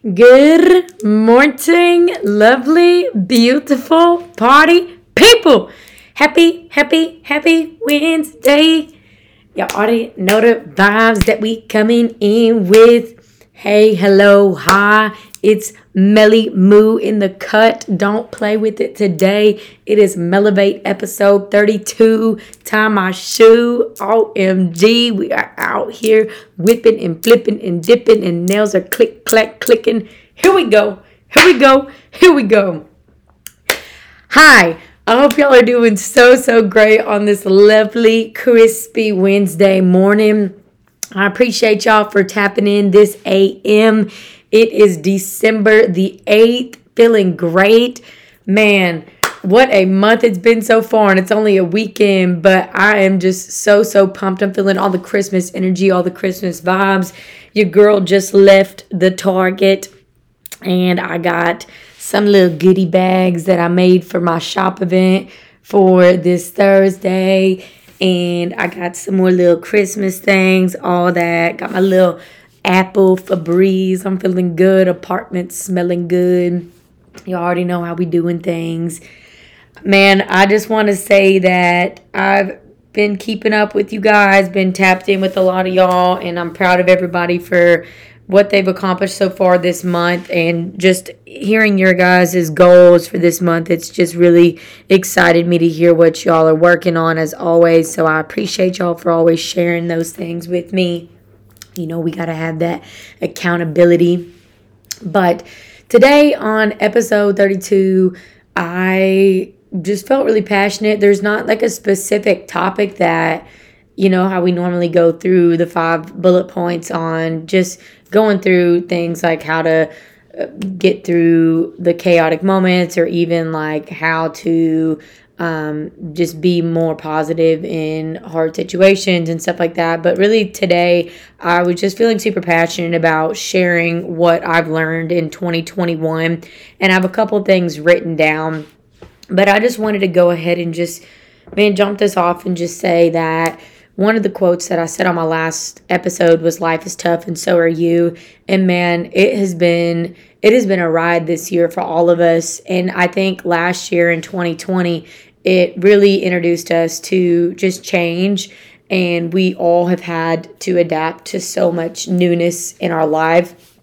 Good morning, lovely, beautiful party people. Happy, happy, happy Wednesday. Y'all already know the vibes that we coming in with. Hey, hello, hi. It's Melly Moo in the cut. Don't play with it today. It is Melevate episode 32. Tie my shoe. OMG. We are out here whipping and flipping and dipping, and nails are click, clack, clicking. Here we go. Here we go. Here we go. Hi. I hope y'all are doing so, so great on this lovely, crispy Wednesday morning. I appreciate y'all for tapping in this AM. It is December the 8th. Feeling great. Man, what a month it's been so far, and it's only a weekend, but I am just so, so pumped. I'm feeling all the Christmas energy, all the Christmas vibes. Your girl just left the Target, and I got some little goodie bags that I made for my shop event for this Thursday and I got some more little Christmas things, all that. Got my little apple Febreze. I'm feeling good. Apartment smelling good. You already know how we doing things. Man, I just want to say that I've been keeping up with you guys, been tapped in with a lot of y'all, and I'm proud of everybody for what they've accomplished so far this month and just hearing your guys' goals for this month it's just really excited me to hear what y'all are working on as always so i appreciate y'all for always sharing those things with me you know we got to have that accountability. But today on episode 32 i just felt really passionate. There's not like a specific topic that you know how we normally go through the five bullet points on just going through things like how to uh, get through the chaotic moments or even like how to um, just be more positive in hard situations and stuff like that. But really, today, I was just feeling super passionate about sharing what I've learned in 2021. And I have a couple things written down, but I just wanted to go ahead and just, man, jump this off and just say that one of the quotes that I said on my last episode was life is tough and so are you. And man, it has been it has been a ride this year for all of us. And I think last year in 2020, it really introduced us to just change and we all have had to adapt to so much newness in our life.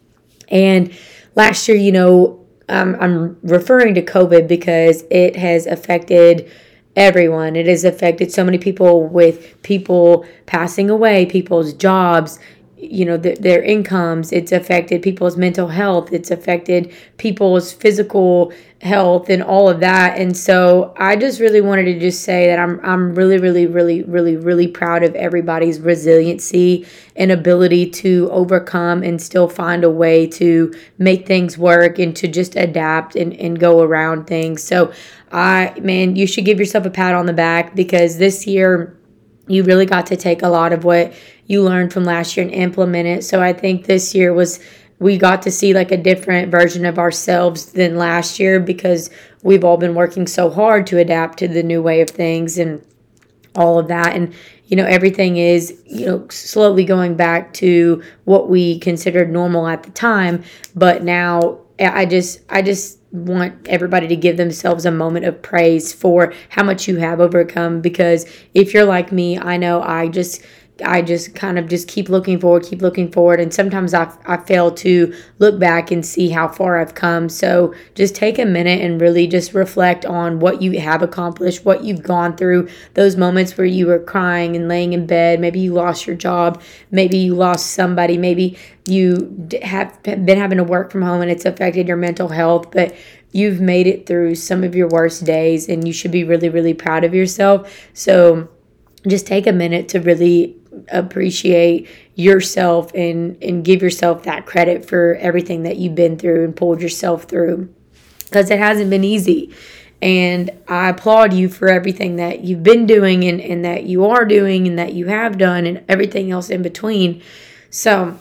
And last year, you know, um, I'm referring to COVID because it has affected everyone. It has affected so many people with people passing away, people's jobs, you know, th- their incomes. It's affected people's mental health. It's affected people's physical health and all of that. And so I just really wanted to just say that I'm I'm really really really really really proud of everybody's resiliency and ability to overcome and still find a way to make things work and to just adapt and, and go around things. So I man, you should give yourself a pat on the back because this year you really got to take a lot of what you learned from last year and implement it. So I think this year was we got to see like a different version of ourselves than last year because we've all been working so hard to adapt to the new way of things and all of that and you know everything is you know slowly going back to what we considered normal at the time but now i just i just want everybody to give themselves a moment of praise for how much you have overcome because if you're like me, I know I just I just kind of just keep looking forward, keep looking forward. And sometimes I, I fail to look back and see how far I've come. So just take a minute and really just reflect on what you have accomplished, what you've gone through, those moments where you were crying and laying in bed. Maybe you lost your job. Maybe you lost somebody. Maybe you have been having to work from home and it's affected your mental health. But you've made it through some of your worst days and you should be really, really proud of yourself. So just take a minute to really appreciate yourself and and give yourself that credit for everything that you've been through and pulled yourself through because it hasn't been easy and I applaud you for everything that you've been doing and, and that you are doing and that you have done and everything else in between. So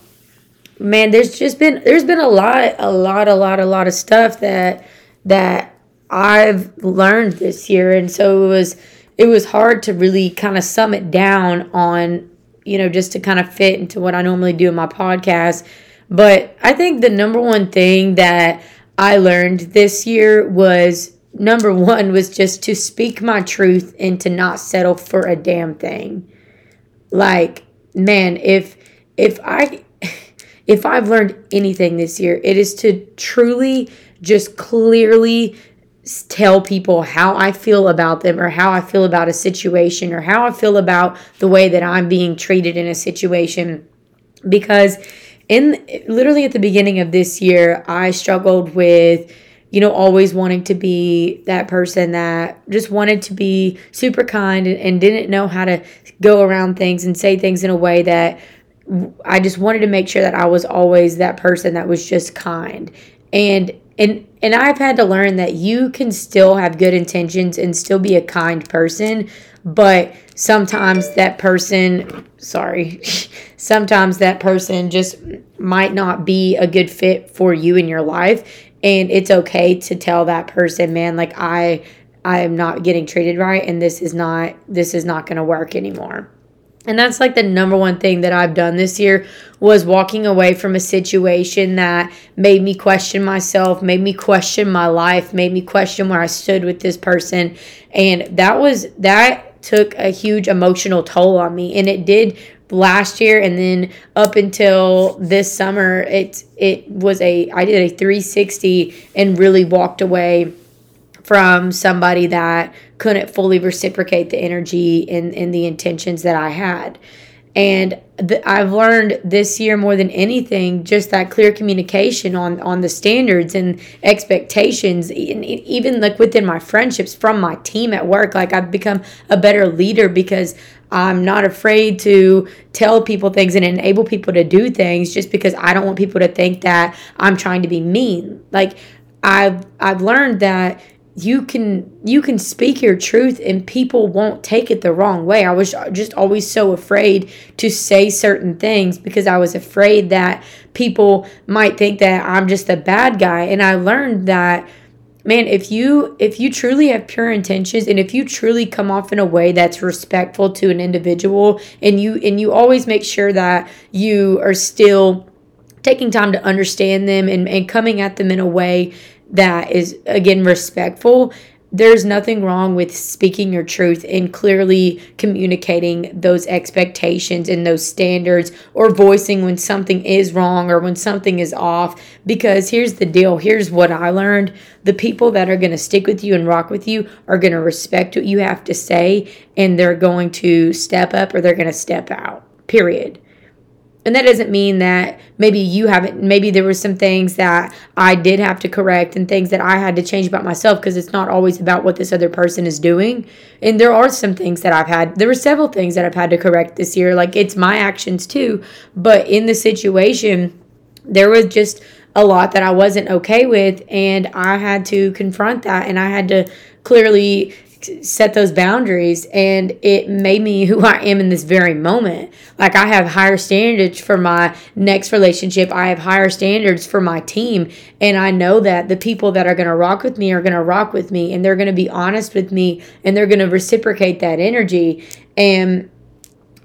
man, there's just been there's been a lot, a lot, a lot, a lot of stuff that that I've learned this year. And so it was it was hard to really kind of sum it down on you know, just to kind of fit into what I normally do in my podcast. But I think the number one thing that I learned this year was number one was just to speak my truth and to not settle for a damn thing. Like, man, if if I if I've learned anything this year, it is to truly just clearly tell people how I feel about them or how I feel about a situation or how I feel about the way that I'm being treated in a situation because in literally at the beginning of this year I struggled with you know always wanting to be that person that just wanted to be super kind and, and didn't know how to go around things and say things in a way that I just wanted to make sure that I was always that person that was just kind. And and and I've had to learn that you can still have good intentions and still be a kind person, but sometimes that person, sorry, sometimes that person just might not be a good fit for you in your life, and it's okay to tell that person, man, like I I am not getting treated right and this is not this is not going to work anymore. And that's like the number one thing that I've done this year was walking away from a situation that made me question myself, made me question my life, made me question where I stood with this person. And that was that took a huge emotional toll on me and it did last year and then up until this summer it it was a I did a 360 and really walked away from somebody that couldn't fully reciprocate the energy and, and the intentions that I had. And the, I've learned this year more than anything just that clear communication on on the standards and expectations, even like within my friendships from my team at work. Like I've become a better leader because I'm not afraid to tell people things and enable people to do things just because I don't want people to think that I'm trying to be mean. Like I've I've learned that you can you can speak your truth and people won't take it the wrong way. I was just always so afraid to say certain things because I was afraid that people might think that I'm just a bad guy and I learned that man if you if you truly have pure intentions and if you truly come off in a way that's respectful to an individual and you and you always make sure that you are still taking time to understand them and, and coming at them in a way that is again respectful. There's nothing wrong with speaking your truth and clearly communicating those expectations and those standards or voicing when something is wrong or when something is off. Because here's the deal. Here's what I learned. The people that are going to stick with you and rock with you are going to respect what you have to say and they're going to step up or they're going to step out, period and that doesn't mean that maybe you haven't maybe there were some things that i did have to correct and things that i had to change about myself because it's not always about what this other person is doing. And there are some things that i've had there were several things that i've had to correct this year like it's my actions too. But in the situation there was just a lot that i wasn't okay with and i had to confront that and i had to clearly set those boundaries and it made me who I am in this very moment. Like I have higher standards for my next relationship. I have higher standards for my team and I know that the people that are going to rock with me are going to rock with me and they're going to be honest with me and they're going to reciprocate that energy and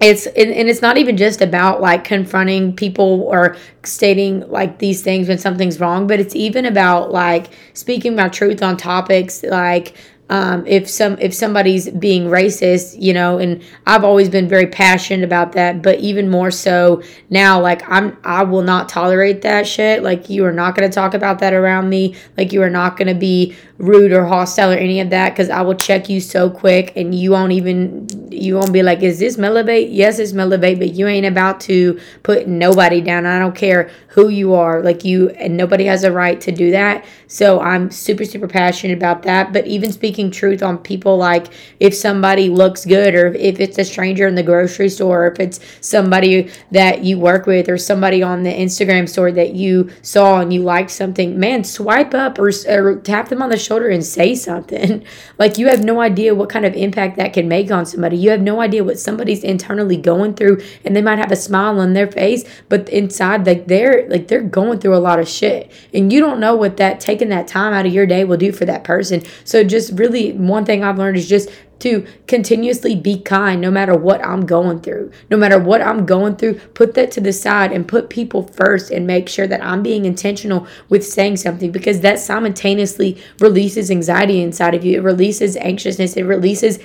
it's and, and it's not even just about like confronting people or stating like these things when something's wrong but it's even about like speaking my truth on topics like um, if some if somebody's being racist, you know, and I've always been very passionate about that, but even more so now, like I'm I will not tolerate that shit. Like you are not gonna talk about that around me. Like you are not gonna be rude or hostile or any of that because I will check you so quick and you won't even you won't be like, is this Melevate? Yes, it's Melevate, but you ain't about to put nobody down. I don't care who you are. Like you and nobody has a right to do that. So I'm super, super passionate about that. But even speaking truth on people, like if somebody looks good, or if it's a stranger in the grocery store, or if it's somebody that you work with, or somebody on the Instagram store that you saw and you liked something, man, swipe up or, or tap them on the shoulder and say something. like you have no idea what kind of impact that can make on somebody. You have no idea what somebody's internally going through, and they might have a smile on their face, but inside, like they're like they're going through a lot of shit, and you don't know what that takes taking that time out of your day will do for that person. So just really one thing I've learned is just to continuously be kind no matter what I'm going through. No matter what I'm going through, put that to the side and put people first and make sure that I'm being intentional with saying something because that simultaneously releases anxiety inside of you. It releases anxiousness. It releases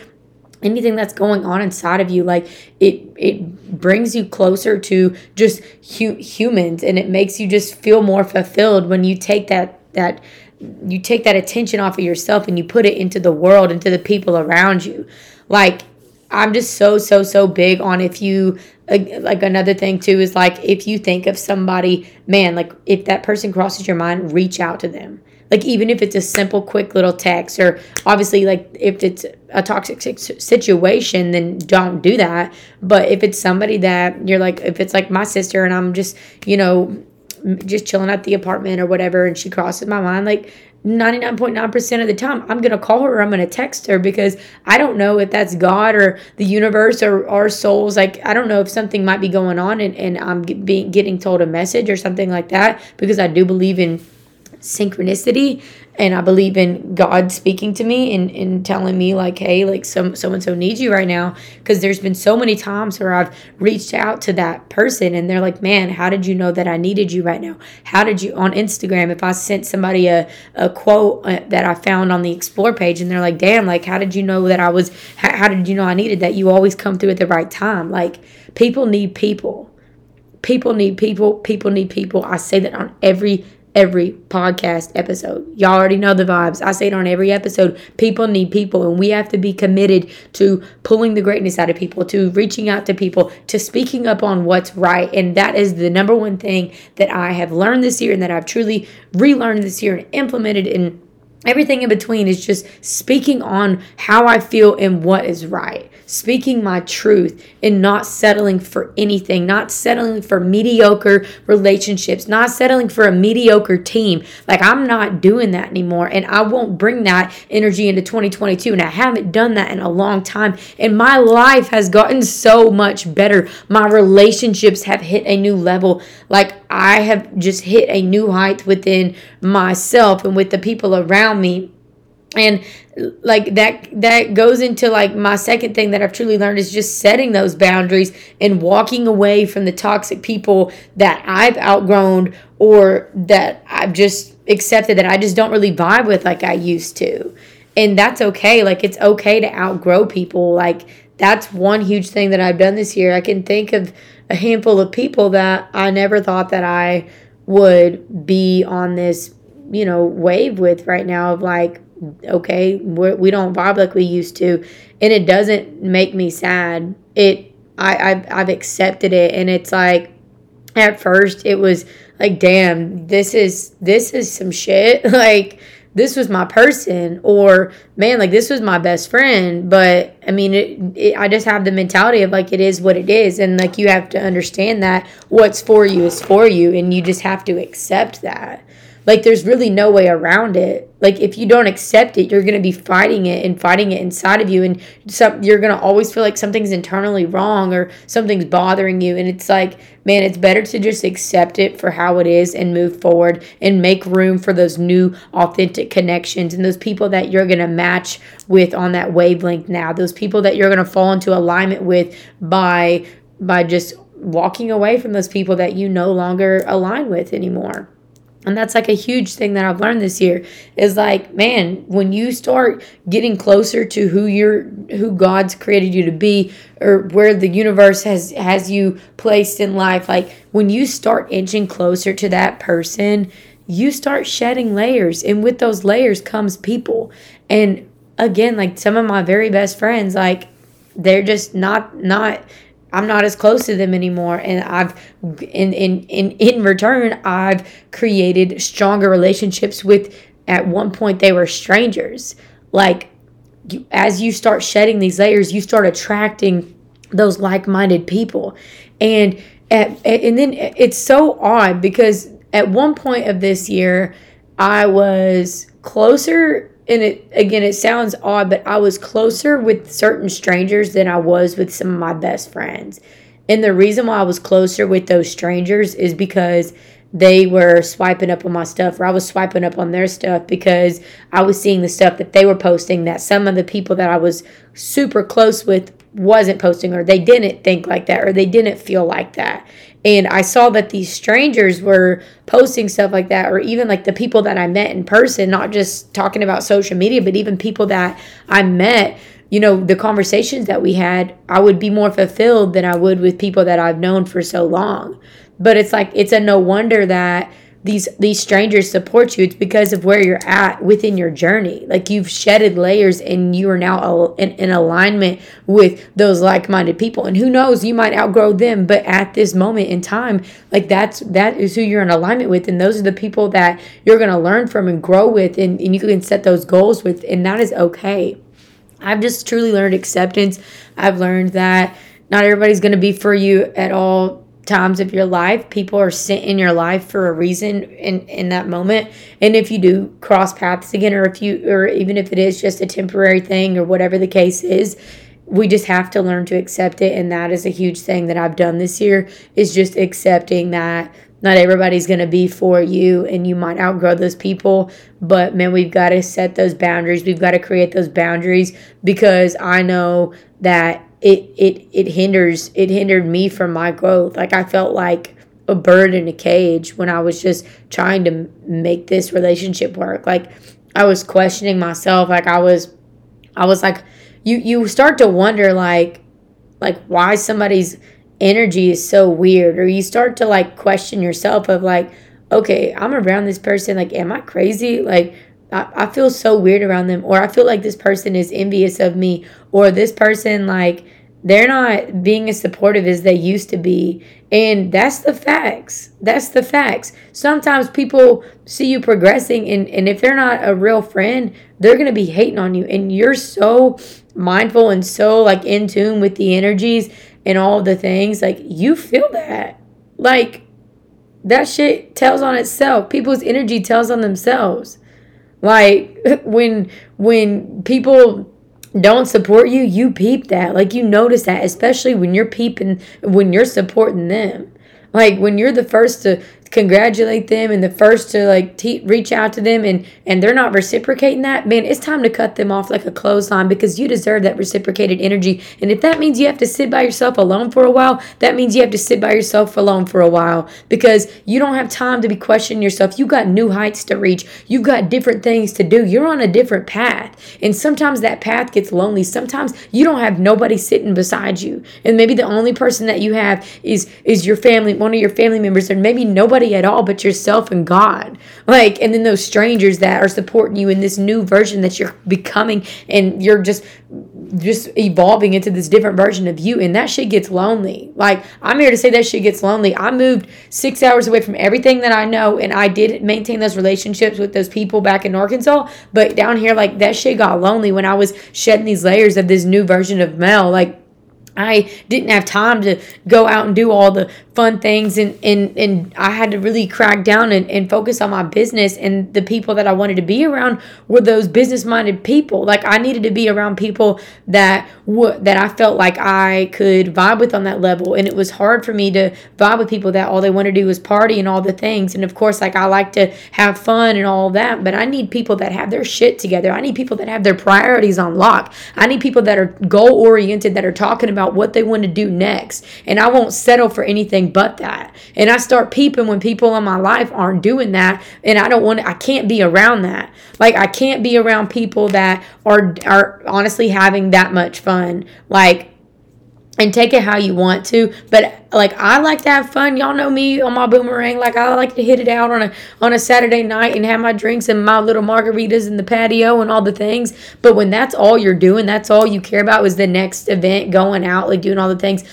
anything that's going on inside of you like it it brings you closer to just hu- humans and it makes you just feel more fulfilled when you take that that you take that attention off of yourself and you put it into the world into the people around you. Like i'm just so so so big on if you like another thing too is like if you think of somebody man like if that person crosses your mind reach out to them. Like even if it's a simple quick little text or obviously like if it's a toxic situation then don't do that. But if it's somebody that you're like if it's like my sister and i'm just you know just chilling at the apartment or whatever and she crosses my mind like 99.9% of the time i'm going to call her or i'm going to text her because i don't know if that's god or the universe or our souls like i don't know if something might be going on and, and i'm being getting told a message or something like that because i do believe in synchronicity and I believe in God speaking to me and, and telling me like, hey, like some so and so needs you right now. Cause there's been so many times where I've reached out to that person and they're like, man, how did you know that I needed you right now? How did you on Instagram, if I sent somebody a, a quote uh, that I found on the explore page and they're like, damn, like how did you know that I was how, how did you know I needed that? You always come through at the right time. Like people need people. People need people. People need people. I say that on every every podcast episode. Y'all already know the vibes. I say it on every episode. People need people, and we have to be committed to pulling the greatness out of people, to reaching out to people, to speaking up on what's right. And that is the number one thing that I have learned this year and that I've truly relearned this year and implemented in Everything in between is just speaking on how I feel and what is right. Speaking my truth and not settling for anything, not settling for mediocre relationships, not settling for a mediocre team. Like, I'm not doing that anymore. And I won't bring that energy into 2022. And I haven't done that in a long time. And my life has gotten so much better. My relationships have hit a new level. Like, I have just hit a new height within myself and with the people around me and like that that goes into like my second thing that I've truly learned is just setting those boundaries and walking away from the toxic people that I've outgrown or that I've just accepted that I just don't really vibe with like I used to. And that's okay. Like it's okay to outgrow people. Like that's one huge thing that I've done this year. I can think of a handful of people that I never thought that I would be on this, you know, wave with right now of like, okay, we're, we don't vibe like we used to. And it doesn't make me sad. It, I, I've, I've accepted it. And it's like, at first it was like, damn, this is, this is some shit. like, this was my person or man like this was my best friend but i mean it, it, i just have the mentality of like it is what it is. And like you have to understand that what's for you is for you and you just have to accept that like there's really no way around it. Like if you don't accept it you're going to be fighting it and fighting it inside of you and some you're going to always feel like something's internally wrong or something's bothering you and it's like man it's better to just accept it for how it is and move forward and make room for those new authentic connections and those people that you're going to match with on that wavelength now. Those people that you're going to fall into alignment with by by just walking away from those people that you no longer align with anymore and that's like a huge thing that I've learned this year is like, man, when you start getting closer to who you're who God's created you to be or where the universe has has you placed in life, like when you start inching closer to that person, you start shedding layers and with those layers comes people. And again, like some of my very best friends, like they're just not not I'm not as close to them anymore. And I've, in, in, in, in return, I've created stronger relationships with, at one point, they were strangers. Like, you, as you start shedding these layers, you start attracting those like minded people. And, at, and then it's so odd because at one point of this year, I was closer and it again it sounds odd but i was closer with certain strangers than i was with some of my best friends and the reason why i was closer with those strangers is because they were swiping up on my stuff or I was swiping up on their stuff because I was seeing the stuff that they were posting that some of the people that I was super close with wasn't posting or they didn't think like that or they didn't feel like that. And I saw that these strangers were posting stuff like that, or even like the people that I met in person, not just talking about social media, but even people that I met you know, the conversations that we had, I would be more fulfilled than I would with people that I've known for so long. But it's like it's a no wonder that these these strangers support you. It's because of where you're at within your journey. Like you've shedded layers and you are now in, in alignment with those like-minded people. And who knows, you might outgrow them, but at this moment in time, like that's that is who you're in alignment with. And those are the people that you're gonna learn from and grow with and, and you can set those goals with, and that is okay. I've just truly learned acceptance. I've learned that not everybody's going to be for you at all times of your life. People are sent in your life for a reason in in that moment. And if you do cross paths again or if you or even if it is just a temporary thing or whatever the case is, we just have to learn to accept it and that is a huge thing that I've done this year is just accepting that not everybody's going to be for you and you might outgrow those people but man we've got to set those boundaries we've got to create those boundaries because i know that it it it hinders it hindered me from my growth. Like i felt like a bird in a cage when i was just trying to make this relationship work. Like i was questioning myself. Like i was i was like you you start to wonder like like why somebody's energy is so weird or you start to like question yourself of like okay i'm around this person. Like am i crazy? Like I, I feel so weird around them or i feel like this person is envious of me or this person like they're not being as supportive as they used to be and that's the facts that's the facts sometimes people see you progressing and, and if they're not a real friend they're going to be hating on you and you're so mindful and so like in tune with the energies and all the things, like you feel that. Like that shit tells on itself. People's energy tells on themselves. Like when when people don't support you, you peep that. Like you notice that, especially when you're peeping when you're supporting them. Like when you're the first to congratulate them and the first to like te- reach out to them and and they're not reciprocating that man it's time to cut them off like a clothesline because you deserve that reciprocated energy. And if that means you have to sit by yourself alone for a while that means you have to sit by yourself alone for a while because you don't have time to be questioning yourself. You got new heights to reach. You've got different things to do. You're on a different path. And sometimes that path gets lonely. Sometimes you don't have nobody sitting beside you. And maybe the only person that you have is is your family one of your family members or maybe nobody nobody at all but yourself and God. Like, and then those strangers that are supporting you in this new version that you're becoming and you're just just evolving into this different version of you. And that shit gets lonely. Like i'm here to say that shit gets lonely. I moved six hours away from everything that i know and i did maintain those relationships with those people back in arkansas. But down here like that shit got lonely when i was shedding these layers of this new version of mel. Like I didn't have time to go out and do all the fun things and, and, and I had to really crack down and, and focus on my business and the people that I wanted to be around were those business minded people. Like I needed to be around people that w- that I felt like I could vibe with on that level. And it was hard for me to vibe with people that all they want to do is party and all the things. And of course, like I like to have fun and all that, but I need people that have their shit together. I need people that have their priorities on lock. I need people that are goal oriented, that are talking about what they want to do next. And I won't settle for anything anything but that. And I start peeping when people in my life aren't doing that. And I don't want to, I can't be around that. Like I can't be around people that are are honestly having that much fun. Like and take it how you want to but like i like to have fun y'all know me on my boomerang like i like to hit it out on a on a saturday night and have my drinks and my little margaritas in the patio and all the things but when that's all you're doing that's all you care about is the next event going out like doing all the things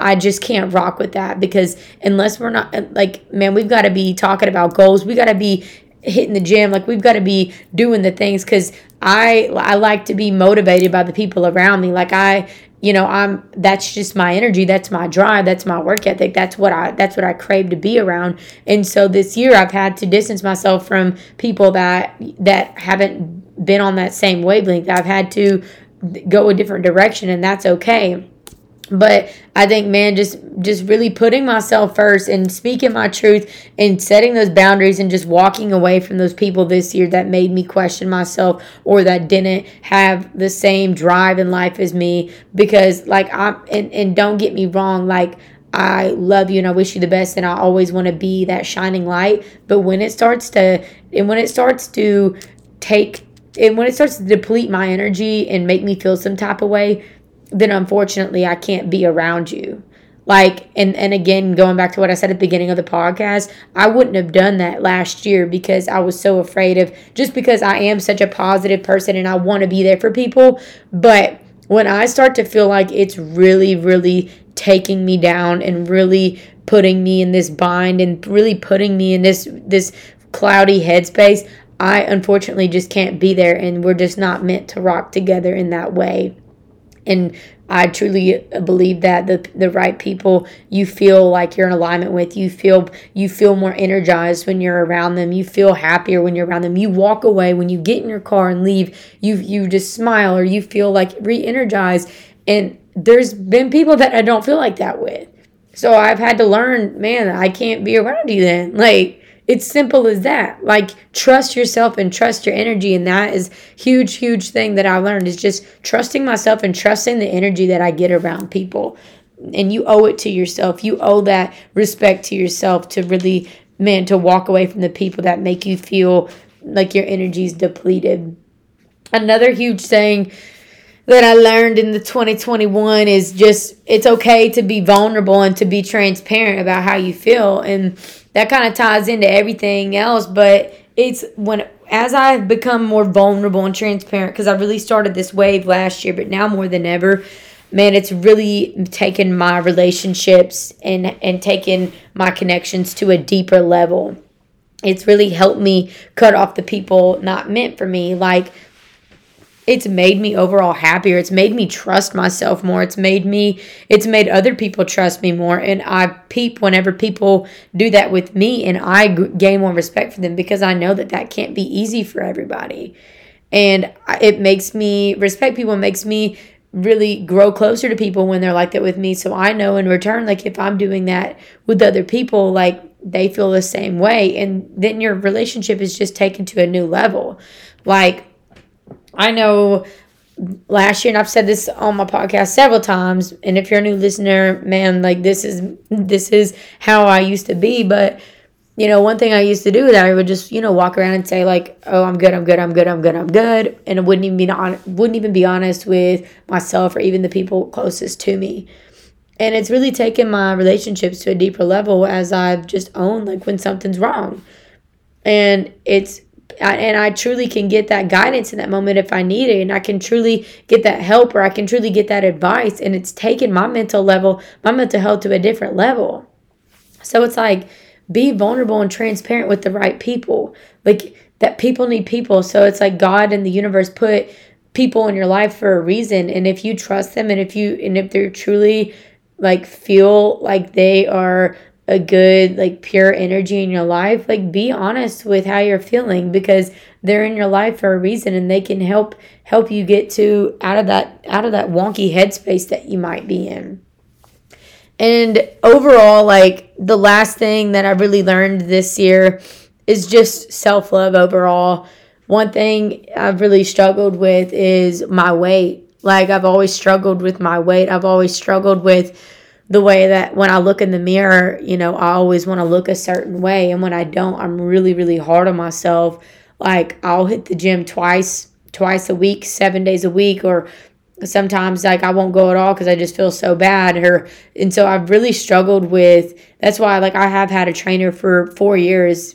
I just can't rock with that because unless we're not like, man, we've got to be talking about goals. We got to be hitting the gym. Like we've got to be doing the things because I I like to be motivated by the people around me. Like I, you know, I'm that's just my energy. That's my drive. That's my work ethic. That's what I that's what I crave to be around. And so this year I've had to distance myself from people that that haven't been on that same wavelength. I've had to go a different direction, and that's okay but i think man just just really putting myself first and speaking my truth and setting those boundaries and just walking away from those people this year that made me question myself or that didn't have the same drive in life as me because like i'm and, and don't get me wrong like I love you and I wish you the best and I always want to be that shining light. But when it starts to and when it starts to take and when it starts to deplete my energy and make me feel some type of way, then unfortunately I can't be around you. Like and and again going back to what I said at the beginning of the podcast, I wouldn't have done that last year because I was so afraid of just because I am such a positive person and I want to be there for people, but when I start to feel like it's really really taking me down and really putting me in this bind and really putting me in this this cloudy headspace i unfortunately just can't be there and we're just not meant to rock together in that way and I truly uh, believe that the the right people you feel like you're in alignment with you feel you feel more energized when you're around them you feel happier when you're around them you walk away when you get in your car and leave you you just smile or you feel like re-energized and there's been people that I don't feel like that with. So I've had to learn, man, I can't be around you then. Like it's simple as that. Like trust yourself and trust your energy and that is huge huge thing that I learned is just trusting myself and trusting the energy that I get around people. And you owe it to yourself. You owe that respect to yourself to really man to walk away from the people that make you feel like your energy is depleted. Another huge thing that I learned in the 2021 is just it's okay to be vulnerable and to be transparent about how you feel. And that kind of ties into everything else but it's when as I've become more vulnerable and transparent because I really started this wave last year but now more than ever man it's really taken my relationships and and taken my connections to a deeper level. It's really helped me cut off the people not meant for me. Like it's made me overall happier. It's made me trust myself more. It's made me, it's made other people trust me more. And I peep whenever people do that with me and I gain more respect for them because I know that that can't be easy for everybody. And it makes me respect people, makes me really grow closer to people when they're like that with me. So I know in return, like if I'm doing that with other people, like they feel the same way. And then your relationship is just taken to a new level. Like, I know last year and I've said this on my podcast several times and if you're a new listener man like this is this is how I used to be. But you know one thing I used to do that I would just you know walk around and say like oh I'm good I'm good I'm good I'm good I'm good and it wouldn't even be on wouldn't even be honest with myself or even the people closest to me. And it's really taken my relationships to a deeper level as I've just owned like when something's wrong. And it's and I truly can get that guidance in that moment if I need it. And I can truly get that help or I can truly get that advice. And it's taken my mental level, my mental health to a different level. So it's like be vulnerable and transparent with the right people. Like that people need people. So it's like God and the universe put people in your life for a reason. And if you trust them and if you, and if they're truly like feel like they are a good like pure energy in your life like be honest with how you're feeling because they're in your life for a reason and they can help help you get to out of that out of that wonky headspace that you might be in. And overall like the last thing that i really learned this year is just self-love overall. One thing i've really struggled with is my weight. Like i've always struggled with my weight. I've always struggled with the way that when I look in the mirror, you know, I always want to look a certain way. And when I don't, I'm really, really hard on myself. Like I'll hit the gym twice, twice a week, seven days a week, or sometimes like I won't go at all because I just feel so bad. Or and so I've really struggled with that's why like I have had a trainer for four years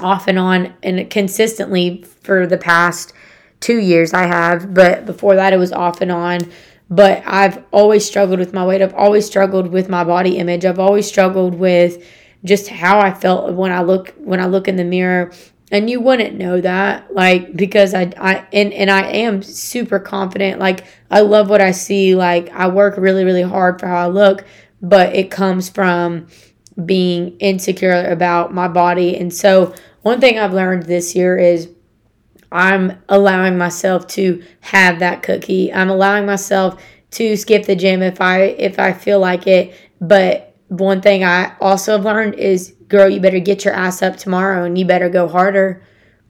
off and on and consistently for the past two years I have, but before that it was off and on but I've always struggled with my weight. I've always struggled with my body image. I've always struggled with just how I felt when I look when I look in the mirror. And you wouldn't know that, like because I I and, and I am super confident. Like I love what I see. Like I work really, really hard for how I look, but it comes from being insecure about my body. And so one thing I've learned this year is I'm allowing myself to have that cookie. I'm allowing myself to skip the gym if I if I feel like it. But one thing I also have learned is girl, you better get your ass up tomorrow and you better go harder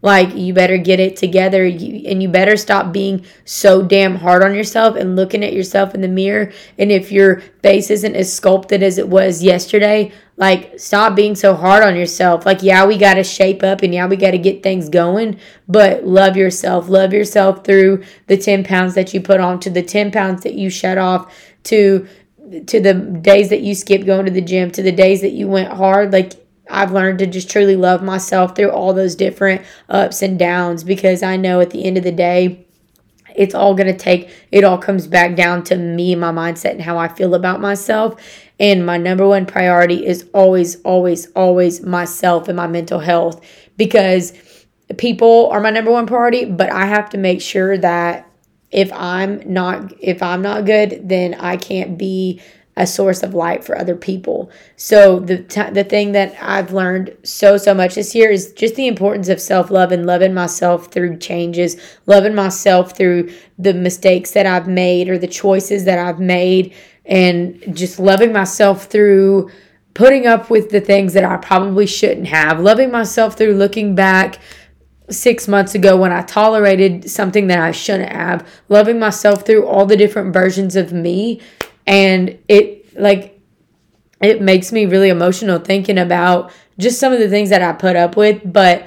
like you better get it together you, and you better stop being so damn hard on yourself and looking at yourself in the mirror. And if your face isn't as sculpted as it was yesterday, like stop being so hard on yourself. Like yeah, we got to shape up and yeah, we got to get things going, but love yourself. Love yourself through the 10 pounds that you put on to the 10 pounds that you shed off to to the days that you skipped going to the gym to the days that you went hard like I've learned to just truly love myself through all those different ups and downs because I know at the end of the day, it's all going to take, it all comes back down to me, my mindset, and how I feel about myself. And my number one priority is always, always, always myself and my mental health because people are my number one priority, but I have to make sure that if I'm not if I'm not good, then I can't be a source of light for other people. So the t- the thing that I've learned so so much this year is just the importance of self-love and loving myself through changes, loving myself through the mistakes that I've made or the choices that I've made and just loving myself through putting up with the things that I probably shouldn't have, loving myself through looking back 6 months ago when I tolerated something that I shouldn't have, loving myself through all the different versions of me. And it like it makes me really emotional thinking about just some of the things that I put up with, but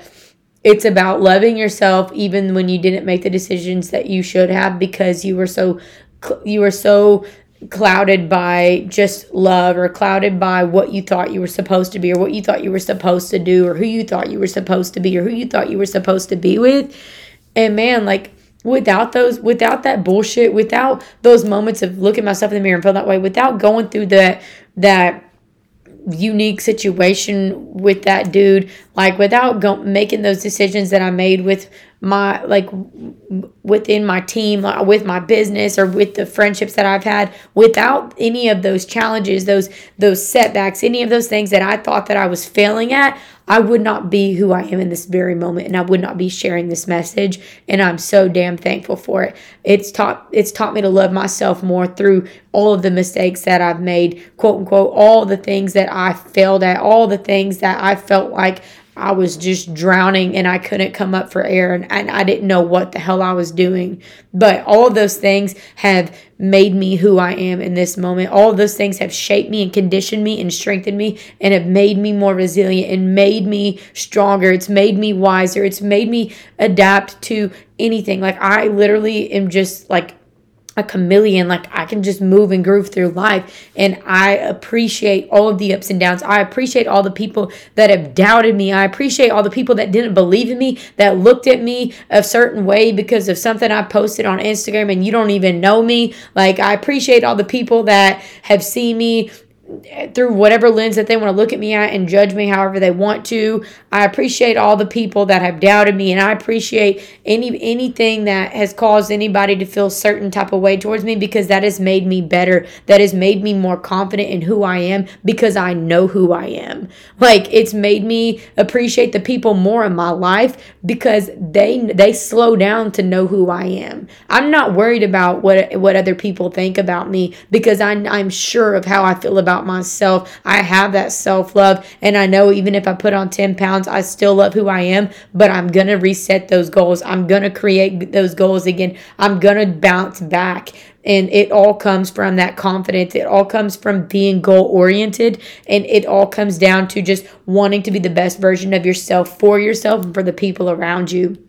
it's about loving yourself even when you didn't make the decisions that you should have because you were so you were so clouded by just love or clouded by what you thought you were supposed to be or what you thought you were supposed to do or who you thought you were supposed to be or who you thought you were supposed to be with. And man, like without those without that bullshit without those moments of looking myself in the mirror and feel that way without going through that that unique situation with that dude like without go- making those decisions that i made with my like within my team like with my business or with the friendships that i've had without any of those challenges those those setbacks any of those things that i thought that i was failing at I would not be who I am in this very moment and I would not be sharing this message and I'm so damn thankful for it. It's taught it's taught me to love myself more through all of the mistakes that I've made, quote unquote, all the things that I failed at, all the things that I felt like I was just drowning and I couldn't come up for air and, and I didn't know what the hell I was doing. But all of those things have made me who I am in this moment. All of those things have shaped me and conditioned me and strengthened me and have made me more resilient and made me stronger. It's made me wiser. It's made me adapt to anything. Like I literally am just like a chameleon like i can just move and groove through life and i appreciate all of the ups and downs. I appreciate all the people that have doubted me. I appreciate all the people that didn't believe in me that looked at me a certain way because of something i posted on instagram and you don't even know me. Like i appreciate all the people that have seen me through whatever lens that they want to look at me at and judge me however they want to. I appreciate all the people that have doubted me and I appreciate any anything that has caused anybody to feel certain type of way towards me because that has made me better. That has made me more confident in who I am because I know who I am. Like it's made me appreciate the people more in my life because they they slow down to know who I am. I'm not worried about what what other people think about me because I I'm sure of how I feel about about myself. I have that self love. And I know even if I put on 10 pounds, I still love who I am, but I'm going to reset those goals. I'm going to create those goals again. I'm going to bounce back. And it all comes from that confidence. It all comes from being goal oriented. And it all comes down to just wanting to be the best version of yourself for yourself and for the people around you.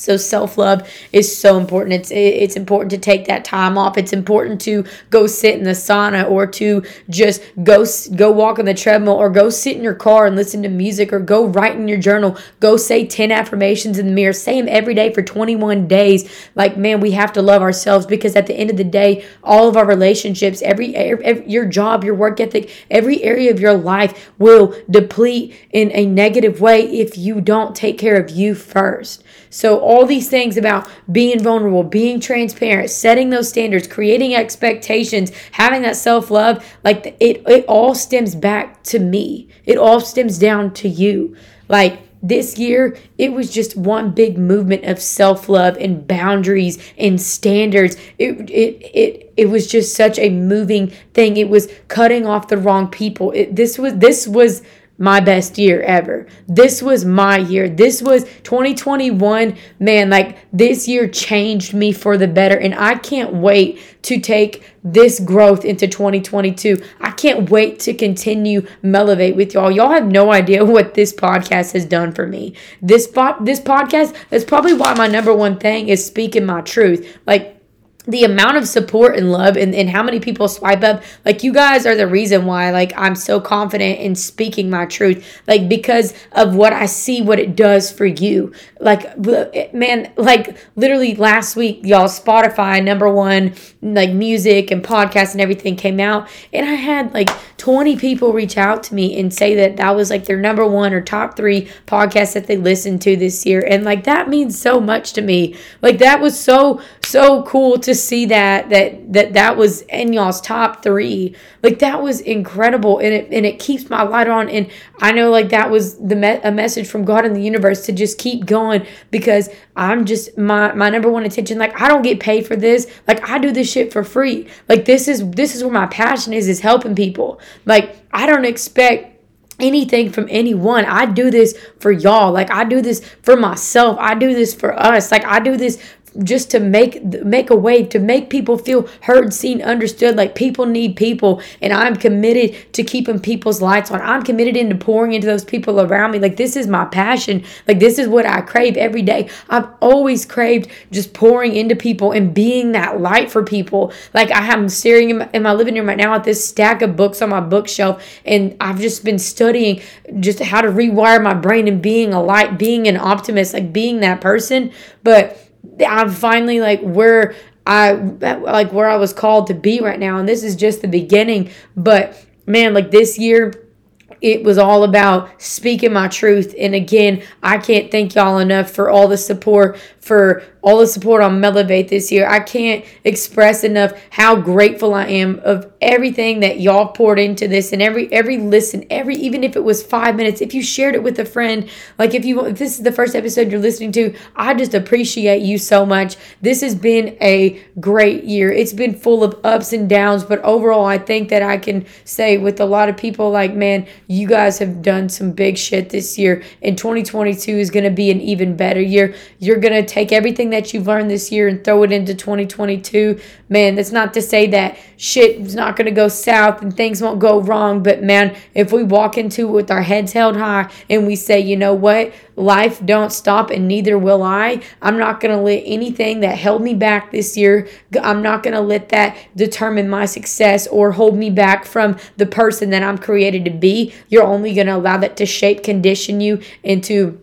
So self love is so important. It's it's important to take that time off. It's important to go sit in the sauna or to just go go walk on the treadmill or go sit in your car and listen to music or go write in your journal. Go say 10 affirmations in the mirror. Say them every day for 21 days. Like man, we have to love ourselves because at the end of the day, all of our relationships, every, every your job, your work ethic, every area of your life will deplete in a negative way if you don't take care of you first. So, all these things about being vulnerable, being transparent, setting those standards, creating expectations, having that self love, like it, it all stems back to me. It all stems down to you. Like, this year, it was just one big movement of self love and boundaries and standards. It, it, it, it was just such a moving thing. It was cutting off the wrong people. It, this was, this was, my best year ever. This was my year. This was 2021. Man, like this year changed me for the better. And I can't wait to take this growth into 2022. I can't wait to continue Melevate with y'all. Y'all have no idea what this podcast has done for me. This, po- this podcast, that's probably why my number one thing is speaking my truth. Like, the amount of support and love and, and how many people swipe up like you guys are the reason why like i'm so confident in speaking my truth like because of what i see what it does for you. Like man like literally last week y'all spotify number one like music and podcast and everything came out and i had like 20 people reach out to me and say that that was like their number one or top three podcast that they listened to this year and like that means so much to me. Like that was so so cool to see that that that that was in y'all's top three like that was incredible and it and it keeps my light on and i know like that was the me- a message from god in the universe to just keep going because i'm just my my number one attention like i don't get paid for this like i do this shit for free like this is this is where my passion is is helping people like i don't expect anything from anyone. I do this for y'all. Like I do this for myself. I do this for us. Like I do this just to make make a way to make people feel heard, seen, understood. Like people need people, and I'm committed to keeping people's lights on. I'm committed into pouring into those people around me. Like this is my passion. Like this is what I crave every day. I've always craved just pouring into people and being that light for people. Like I am staring in my, in my living room right now at this stack of books on my bookshelf, and I've just been studying just how to rewire my brain and being a light, being an optimist, like being that person. But I'm finally like where I like where I was called to be right now and this is just the beginning. But man like this year it was all about speaking my truth and again I can't thank y'all enough for all the support for all the support on Melevate this year. I can't express enough how grateful I am of everything that y'all poured into this and every every listen, every even if it was five minutes, if you shared it with a friend, like if you if this is the first episode you're listening to, I just appreciate you so much. This has been a great year. It's been full of ups and downs, but overall I think that I can say with a lot of people like, man, you guys have done some big shit this year and 2022 is going to be an even better year. You're going to take take everything that you've learned this year and throw it into 2022. Man, that's not to say that shit is not going to go south and things won't go wrong, but man, if we walk into it with our heads held high and we say, you know what, life don't stop and neither will I. I'm not going to let anything that held me back this year, I'm not going to let that determine my success or hold me back from the person that I'm created to be. You're only going to allow that to shape, condition you into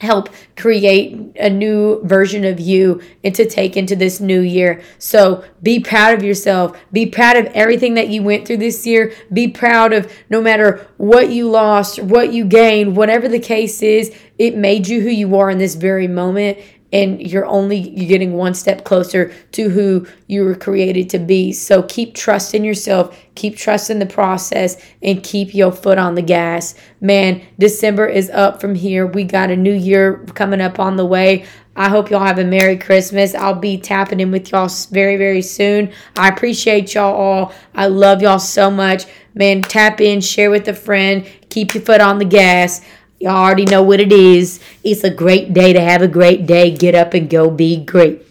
help create a new version of you and to take into this new year. So be proud of yourself. Be proud of everything that you went through this year. Be proud of no matter what you lost, what you gained, whatever the case is, it made you who you are in this very moment and you're only getting one step closer to who you were created to be so keep trusting yourself keep trusting the process and keep your foot on the gas man december is up from here we got a new year coming up on the way I hope y'all have a Merry Christmas. I'll be tapping in with y'all very, very soon. I appreciate y'all all. I love y'all so much. Man, tap in, share with a friend, keep your foot on the gas. Y'all already know what it is. It's a great day to have a great day. Get up and go be great.